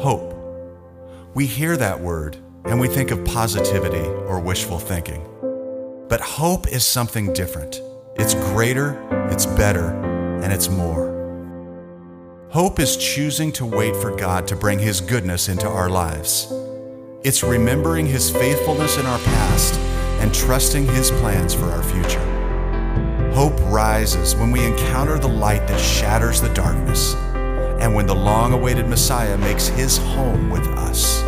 Hope. We hear that word and we think of positivity or wishful thinking. But hope is something different. It's greater, it's better, and it's more. Hope is choosing to wait for God to bring His goodness into our lives. It's remembering His faithfulness in our past and trusting His plans for our future. Hope rises when we encounter the light that shatters the darkness and when the long awaited Messiah makes His home with us.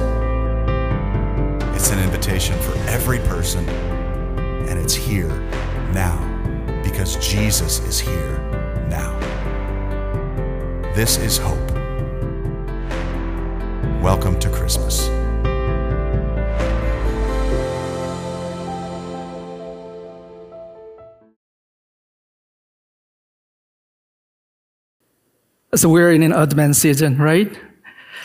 It's an invitation for every person, and it's here now because Jesus is here now. This is hope. Welcome to Christmas. So we're in an Advent season, right?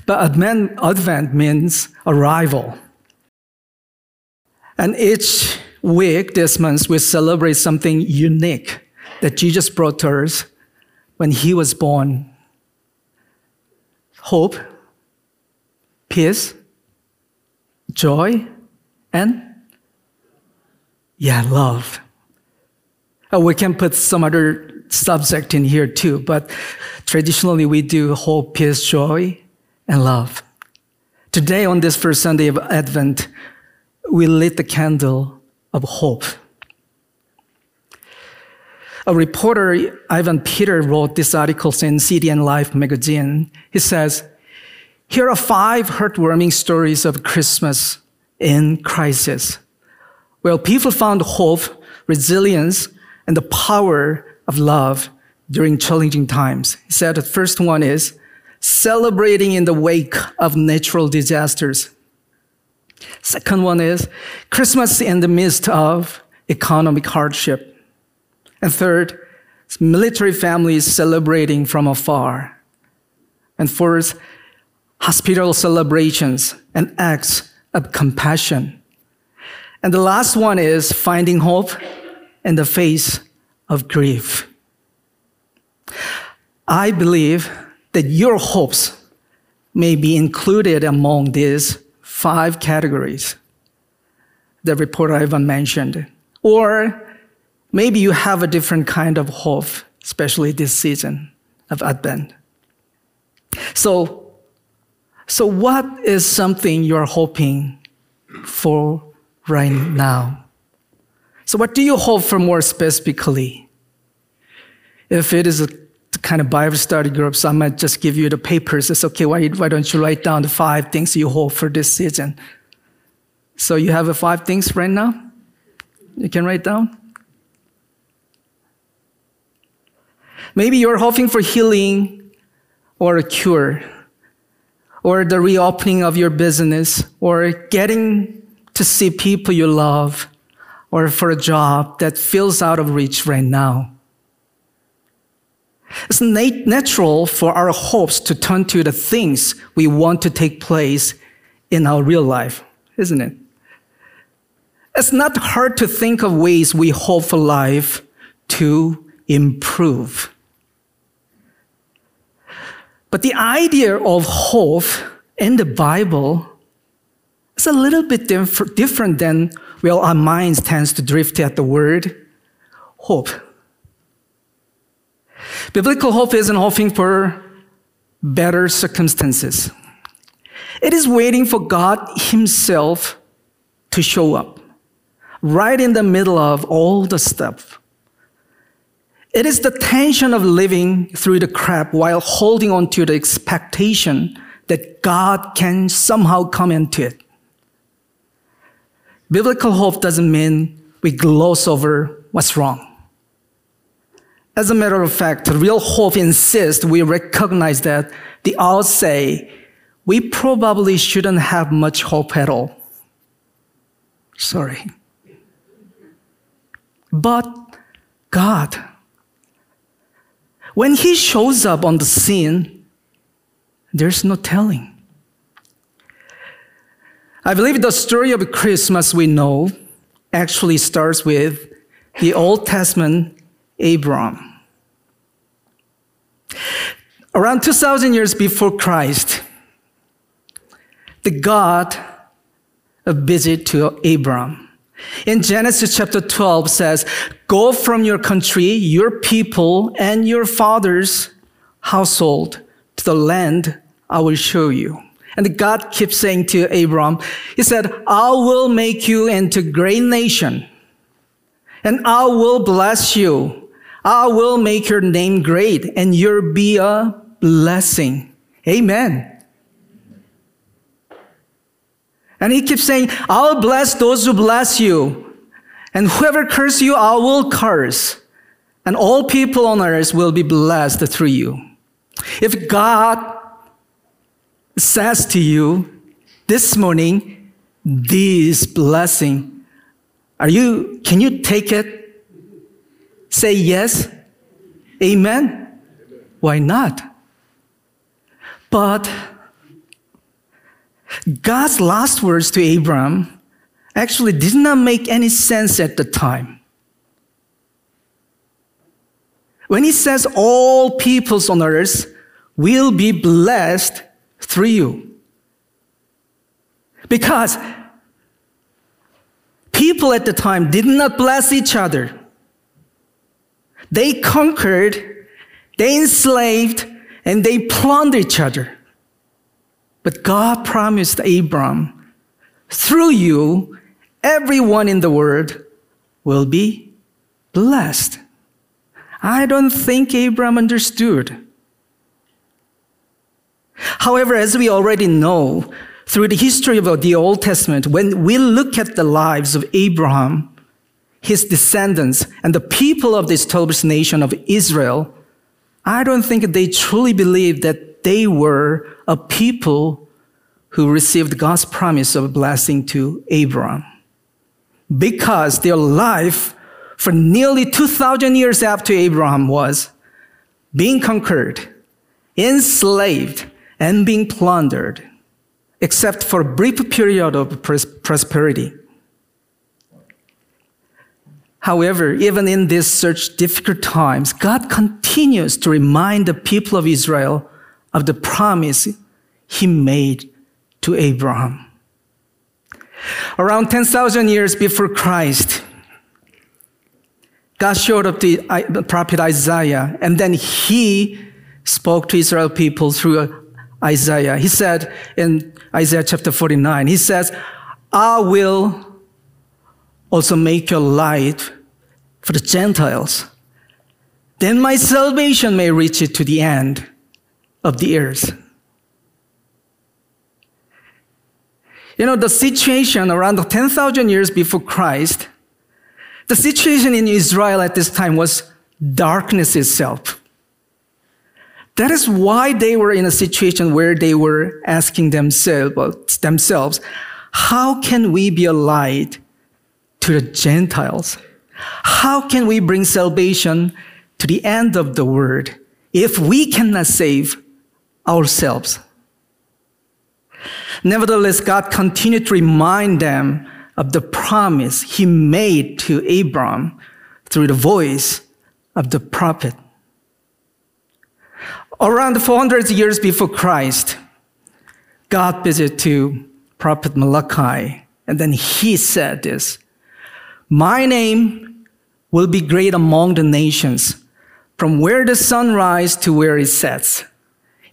But Advent, Advent means arrival. And each week this month, we celebrate something unique that Jesus brought to us when he was born hope, peace, joy, and yeah, love. Uh, we can put some other subject in here too, but traditionally we do hope, peace, joy, and love. Today, on this first Sunday of Advent, we lit the candle of hope. A reporter, Ivan Peter, wrote this article in CDN Life magazine. He says, Here are five heartwarming stories of Christmas in crisis. Well, people found hope, resilience, and the power of love during challenging times. He said the first one is celebrating in the wake of natural disasters. Second one is Christmas in the midst of economic hardship. And third, military families celebrating from afar. And fourth, hospital celebrations and acts of compassion. And the last one is finding hope in the face of grief. I believe that your hopes may be included among these five categories the reporter Ivan mentioned. Or maybe you have a different kind of hope, especially this season of Advent. So, so what is something you're hoping for right now? So, what do you hope for more specifically? If it is a kind of Bible study group, so I might just give you the papers. It's okay, why, why don't you write down the five things you hope for this season? So, you have five things right now? You can write down? Maybe you're hoping for healing or a cure, or the reopening of your business, or getting to see people you love or for a job that feels out of reach right now. It's nat- natural for our hopes to turn to the things we want to take place in our real life, isn't it? It's not hard to think of ways we hope for life to improve. But the idea of hope in the Bible is a little bit diff- different than well, our minds tends to drift at the word hope. Biblical hope isn't hoping for better circumstances. It is waiting for God Himself to show up right in the middle of all the stuff. It is the tension of living through the crap while holding on to the expectation that God can somehow come into it. Biblical hope doesn't mean we gloss over what's wrong. As a matter of fact, real hope insists we recognize that the odds say we probably shouldn't have much hope at all. Sorry. But God, when He shows up on the scene, there's no telling. I believe the story of Christmas we know actually starts with the Old Testament Abram. Around 2,000 years before Christ, the God a visit to Abram. In Genesis chapter 12 says, Go from your country, your people, and your father's household to the land I will show you. And God keeps saying to Abram, He said, I will make you into a great nation, and I will bless you. I will make your name great, and you'll be a blessing. Amen. And he keeps saying, I'll bless those who bless you. And whoever curse you, I will curse. And all people on earth will be blessed through you. If God says to you this morning, this blessing, are you, can you take it? Say yes? Amen? Why not? But God's last words to Abraham actually did not make any sense at the time. When he says all peoples on earth will be blessed through you. Because people at the time did not bless each other. They conquered, they enslaved, and they plundered each other. But God promised Abram, through you, everyone in the world will be blessed. I don't think Abram understood. However, as we already know, through the history of the Old Testament, when we look at the lives of Abraham, his descendants, and the people of the established nation of Israel, I don't think they truly believed that they were a people who received God's promise of blessing to Abraham. Because their life for nearly 2,000 years after Abraham was being conquered, enslaved, and being plundered, except for a brief period of prosperity. However, even in these such difficult times, God continues to remind the people of Israel of the promise he made to Abraham. Around 10,000 years before Christ, God showed up to the prophet Isaiah, and then he spoke to Israel people through Isaiah. He said in Isaiah chapter 49, he says, I will also make your light for the Gentiles. Then my salvation may reach it to the end of the earth. You know, the situation around 10,000 years before Christ, the situation in Israel at this time was darkness itself. That is why they were in a situation where they were asking themselves, themselves how can we be a light to the Gentiles? How can we bring salvation to the end of the world if we cannot save ourselves? Nevertheless, God continued to remind them of the promise he made to Abram through the voice of the prophet. Around 400 years before Christ, God visited to Prophet Malachi, and then he said this My name will be great among the nations, from where the sun rises to where it sets.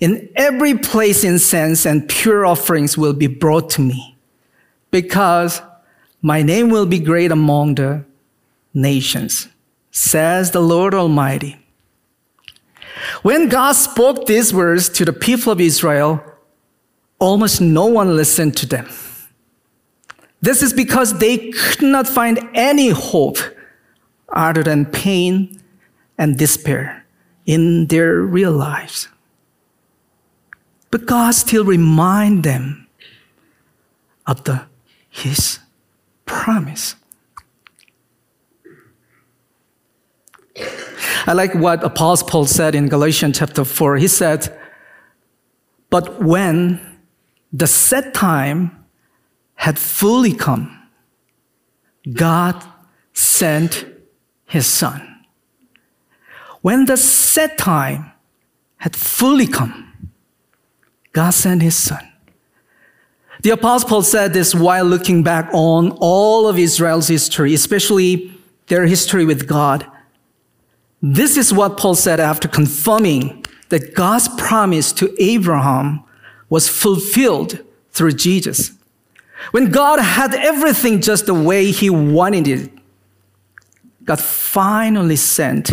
In every place, incense and pure offerings will be brought to me, because my name will be great among the nations, says the Lord Almighty. When God spoke these words to the people of Israel, almost no one listened to them. This is because they could not find any hope other than pain and despair in their real lives. But God still reminded them of the, His promise. I like what Apostle Paul said in Galatians chapter 4. He said, But when the set time had fully come, God sent his son. When the set time had fully come, God sent his son. The Apostle Paul said this while looking back on all of Israel's history, especially their history with God. This is what Paul said after confirming that God's promise to Abraham was fulfilled through Jesus. When God had everything just the way he wanted it, God finally sent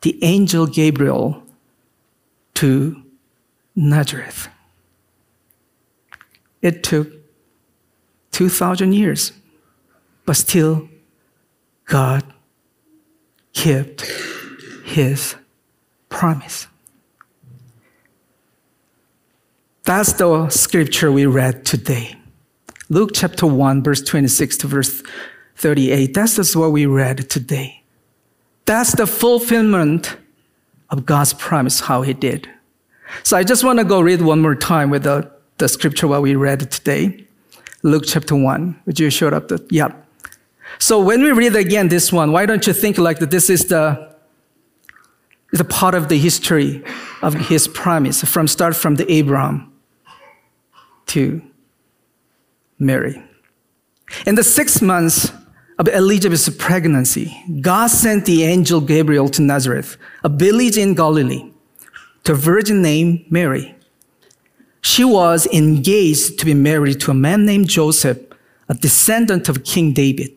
the angel Gabriel to Nazareth. It took 2,000 years, but still, God kept his promise. That's the scripture we read today. Luke chapter 1, verse 26 to verse 38. That's just what we read today. That's the fulfillment of God's promise, how He did. So I just want to go read one more time with the, the scripture what we read today. Luke chapter 1. Would you show up the, yeah. So when we read again this one, why don't you think like that this is the, the part of the history of his promise from start from the Abraham to Mary. In the six months of Elizabeth's pregnancy, God sent the angel Gabriel to Nazareth, a village in Galilee, to a virgin named Mary. She was engaged to be married to a man named Joseph, a descendant of King David.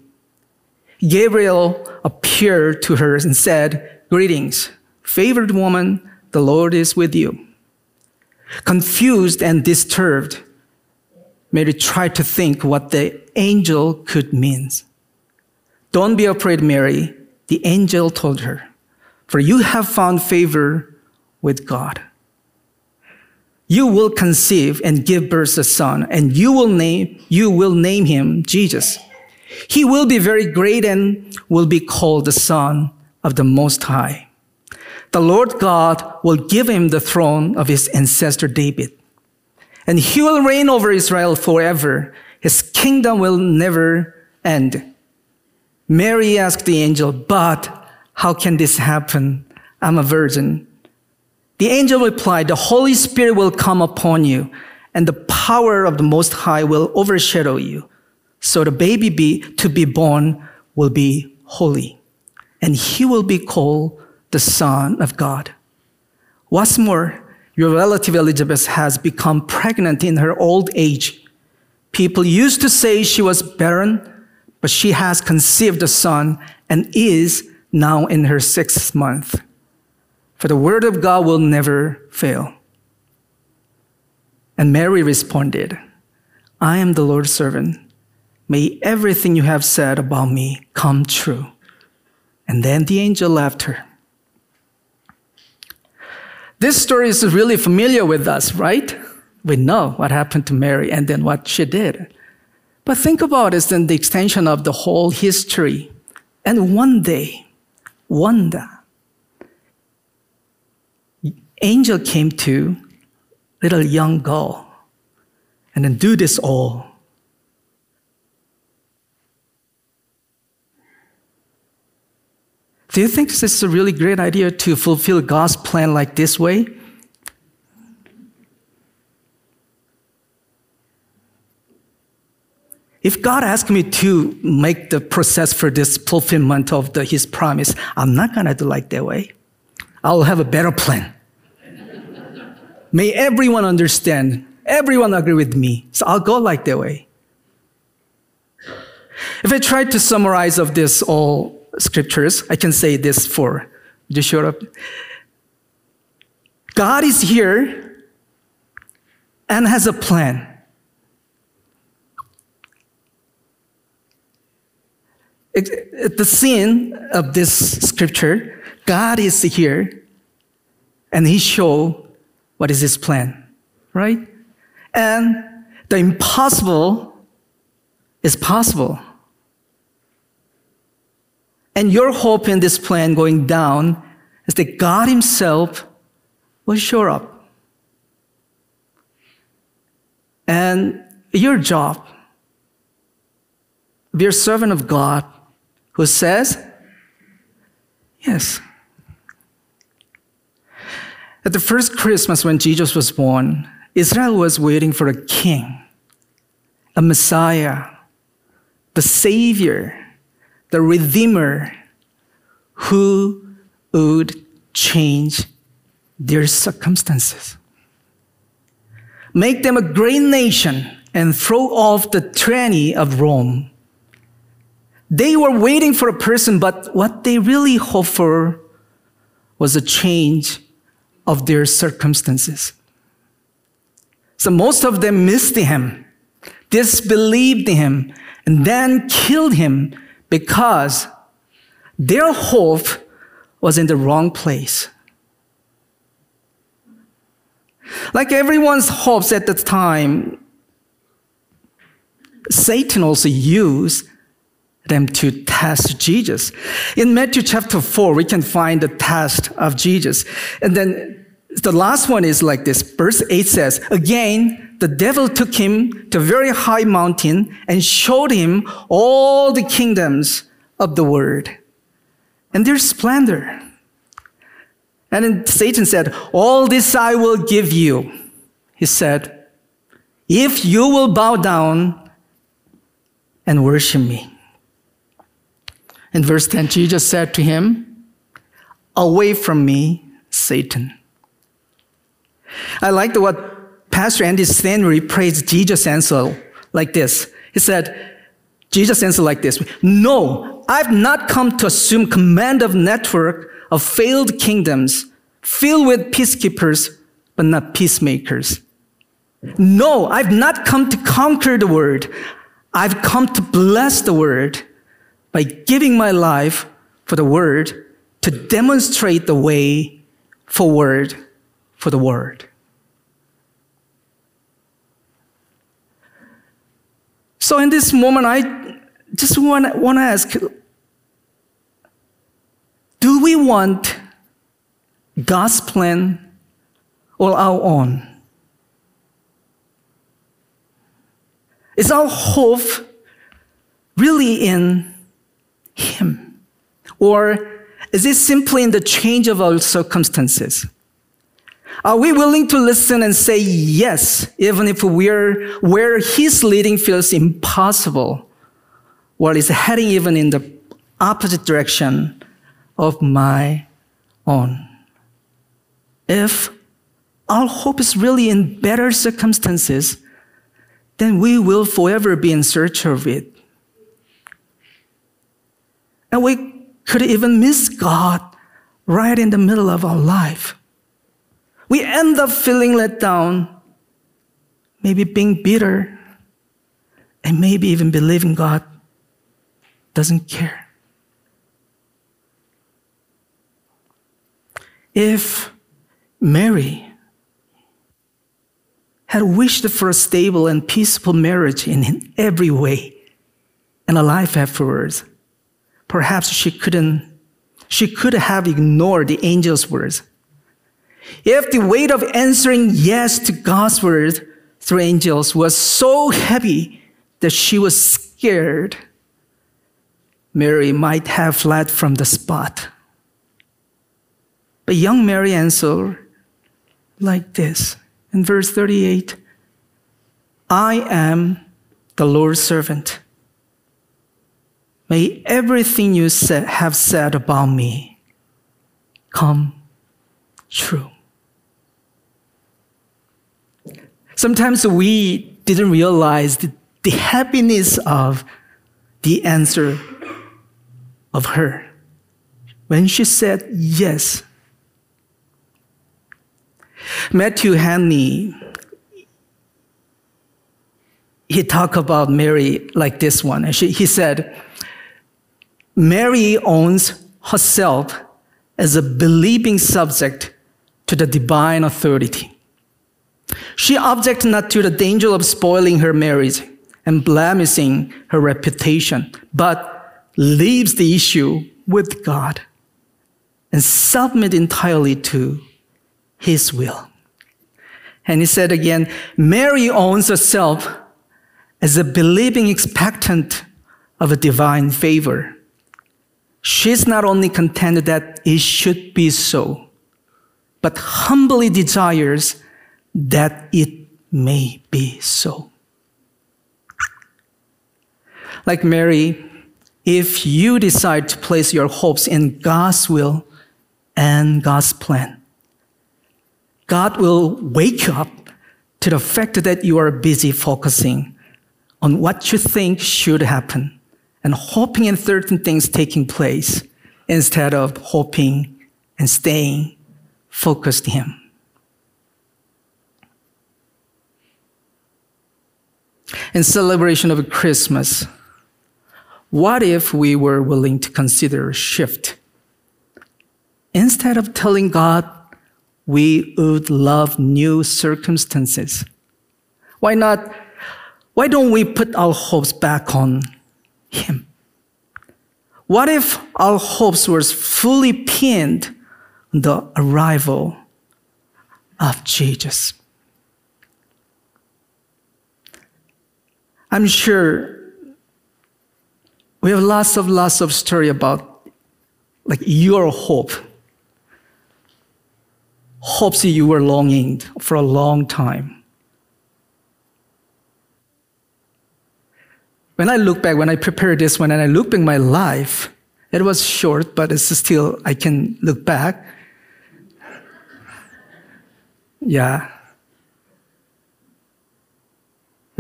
Gabriel appeared to her and said, Greetings, favored woman, the Lord is with you. Confused and disturbed, Mary tried to think what the angel could mean. Don't be afraid, Mary, the angel told her, for you have found favor with God. You will conceive and give birth a son, and you will name, you will name him Jesus. He will be very great and will be called the Son of the Most High. The Lord God will give him the throne of his ancestor David and he will reign over Israel forever. His kingdom will never end. Mary asked the angel, but how can this happen? I'm a virgin. The angel replied, the Holy Spirit will come upon you and the power of the Most High will overshadow you. So the baby be, to be born will be holy and he will be called the Son of God. What's more, your relative Elizabeth has become pregnant in her old age. People used to say she was barren, but she has conceived a son and is now in her sixth month. For the word of God will never fail. And Mary responded, I am the Lord's servant. May everything you have said about me come true. And then the angel left her. This story is really familiar with us, right? We know what happened to Mary and then what she did. But think about it in the extension of the whole history. And one day, one day, angel came to little young girl and then do this all. Do you think this is a really great idea to fulfill God's plan like this way? If God asked me to make the process for this fulfillment of the, His promise, I'm not going to do like that way. I'll have a better plan. May everyone understand, everyone agree with me. So I'll go like that way. If I try to summarize of this all scriptures, I can say this for up. God is here and has a plan. At the scene of this scripture, God is here and He show what is His plan, right? And the impossible is possible. And your hope in this plan going down is that God Himself will show up. And your job, be a servant of God who says, Yes. At the first Christmas when Jesus was born, Israel was waiting for a king. a Messiah, the Savior, the Redeemer who would change their circumstances. Make them a great nation and throw off the tyranny of Rome. They were waiting for a person, but what they really hoped for was a change of their circumstances. So most of them missed him, disbelieved him, and then killed him because their hope was in the wrong place. Like everyone's hopes at the time, Satan also used them to test Jesus. In Matthew chapter 4, we can find the test of Jesus. And then the last one is like this. Verse 8 says, Again, the devil took him to a very high mountain and showed him all the kingdoms of the world and their splendor. And then Satan said, All this I will give you. He said, If you will bow down and worship me. In verse 10, Jesus said to him, Away from me, Satan. I like what Pastor Andy Stanley praised Jesus' answer like this. He said, Jesus answered like this No, I've not come to assume command of network of failed kingdoms filled with peacekeepers, but not peacemakers. No, I've not come to conquer the world. I've come to bless the world by giving my life for the word to demonstrate the way forward for the world. So in this moment, I just want, want to ask, do we want God's plan or our own? Is our hope really in Him? Or is it simply in the change of our circumstances? Are we willing to listen and say yes, even if we're where He's leading feels impossible, or is heading even in the opposite direction of my own? If our hope is really in better circumstances, then we will forever be in search of it. And we could even miss God right in the middle of our life. We end up feeling let down, maybe being bitter, and maybe even believing God doesn't care. If Mary had wished for a stable and peaceful marriage in every way and a life afterwards. Perhaps she couldn't, she could have ignored the angel's words. If the weight of answering yes to God's word through angels was so heavy that she was scared, Mary might have fled from the spot. But young Mary answered like this in verse 38 I am the Lord's servant. May everything you have said about me come true. Sometimes we didn't realize the, happiness of the answer of her when she said yes Matthew Henry, he talked about Mary like this one. and he said, Mary owns herself as a believing subject to the divine authority. She objects not to the danger of spoiling her marriage and blemishing her reputation, but leaves the issue with God and submit entirely to his will. And he said again, Mary owns herself as a believing expectant of a divine favor. She's not only content that it should be so, but humbly desires that it may be so. Like Mary, if you decide to place your hopes in God's will and God's plan, God will wake up to the fact that you are busy focusing on what you think should happen and hoping in certain things taking place instead of hoping and staying focused Him. In celebration of Christmas, what if we were willing to consider a shift? Instead of telling God we would love new circumstances, why not? Why don't we put our hopes back on Him? What if our hopes were fully pinned on the arrival of Jesus? I'm sure we have lots of lots of story about like your hope. Hopes you were longing for a long time. When I look back, when I prepare this one and I look back my life, it was short, but it's still I can look back. Yeah.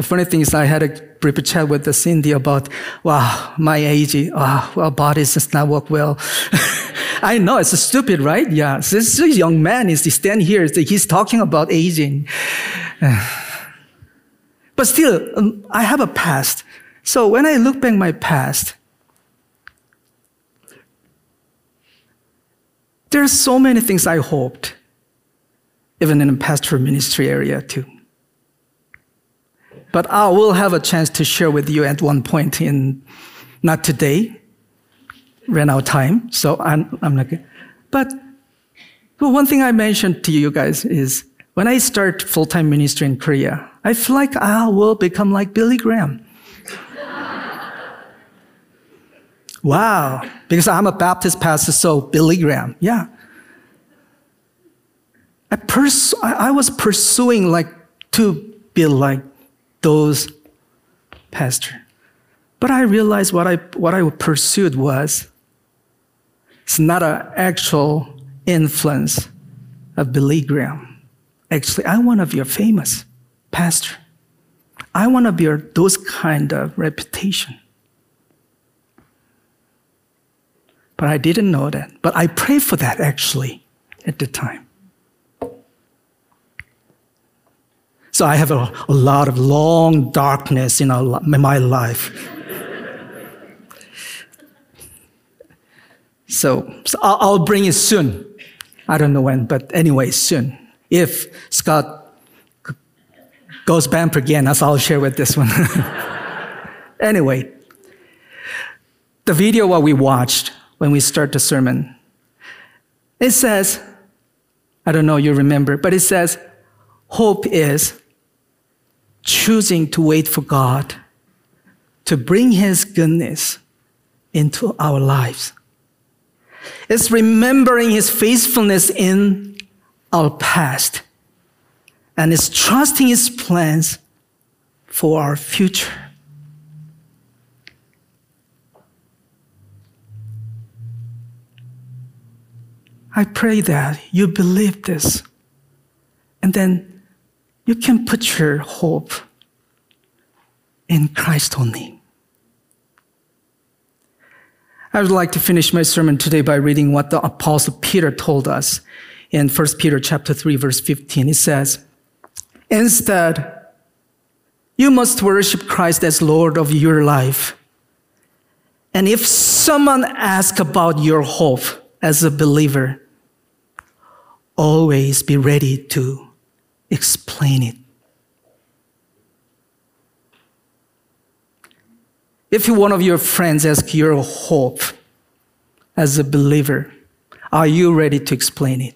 The funny thing is, I had a brief chat with the Cindy about, wow, my age, wow, our bodies does not work well. I know it's stupid, right? Yeah, this young man is standing here, he's talking about aging. but still, um, I have a past. So when I look back my past, there are so many things I hoped, even in the pastoral ministry area too. But I will have a chance to share with you at one point in, not today, ran out of time, so I'm, I'm not good. But well, one thing I mentioned to you guys is when I start full-time ministry in Korea, I feel like I will become like Billy Graham. wow, because I'm a Baptist pastor, so Billy Graham, yeah. I, pers- I, I was pursuing like to be like those pastor. But I realized what I, what I pursued was it's not an actual influence of Billy Graham. Actually, I want to be a famous pastor. I want to be those kind of reputation. But I didn't know that. But I prayed for that actually at the time. So I have a, a lot of long darkness in, in my life. so, so I'll, I'll bring it soon. I don't know when, but anyway, soon. If Scott goes bump again, I'll share with this one. anyway, the video what we watched when we start the sermon, it says, I don't know you remember, but it says, hope is choosing to wait for God to bring His goodness into our lives. It's remembering His faithfulness in our past and it's trusting His plans for our future. I pray that you believe this and then you can put your hope in Christ only. I would like to finish my sermon today by reading what the apostle Peter told us in 1 Peter chapter 3 verse 15. He says, "Instead, you must worship Christ as Lord of your life. And if someone asks about your hope as a believer, always be ready to explain it. If one of your friends asks your hope as a believer, are you ready to explain it?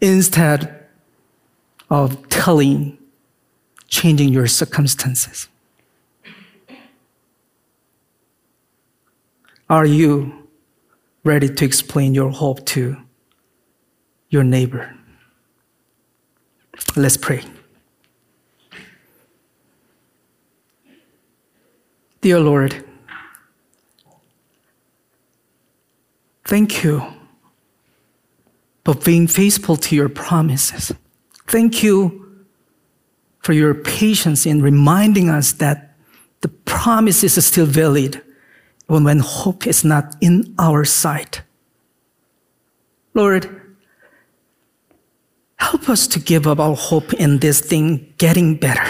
Instead of telling, changing your circumstances. Are you ready to explain your hope to your neighbor. Let's pray. Dear Lord, thank you for being faithful to your promises. Thank you for your patience in reminding us that the promise is still valid when hope is not in our sight. Lord, help us to give up our hope in this thing getting better.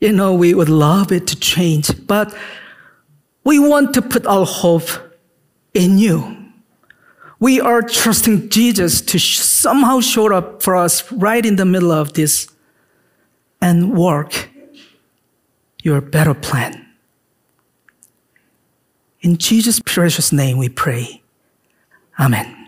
You know, we would love it to change, but we want to put our hope in you. We are trusting Jesus to sh- somehow show up for us right in the middle of this and work your better plan. In Jesus' precious name we pray. Amen.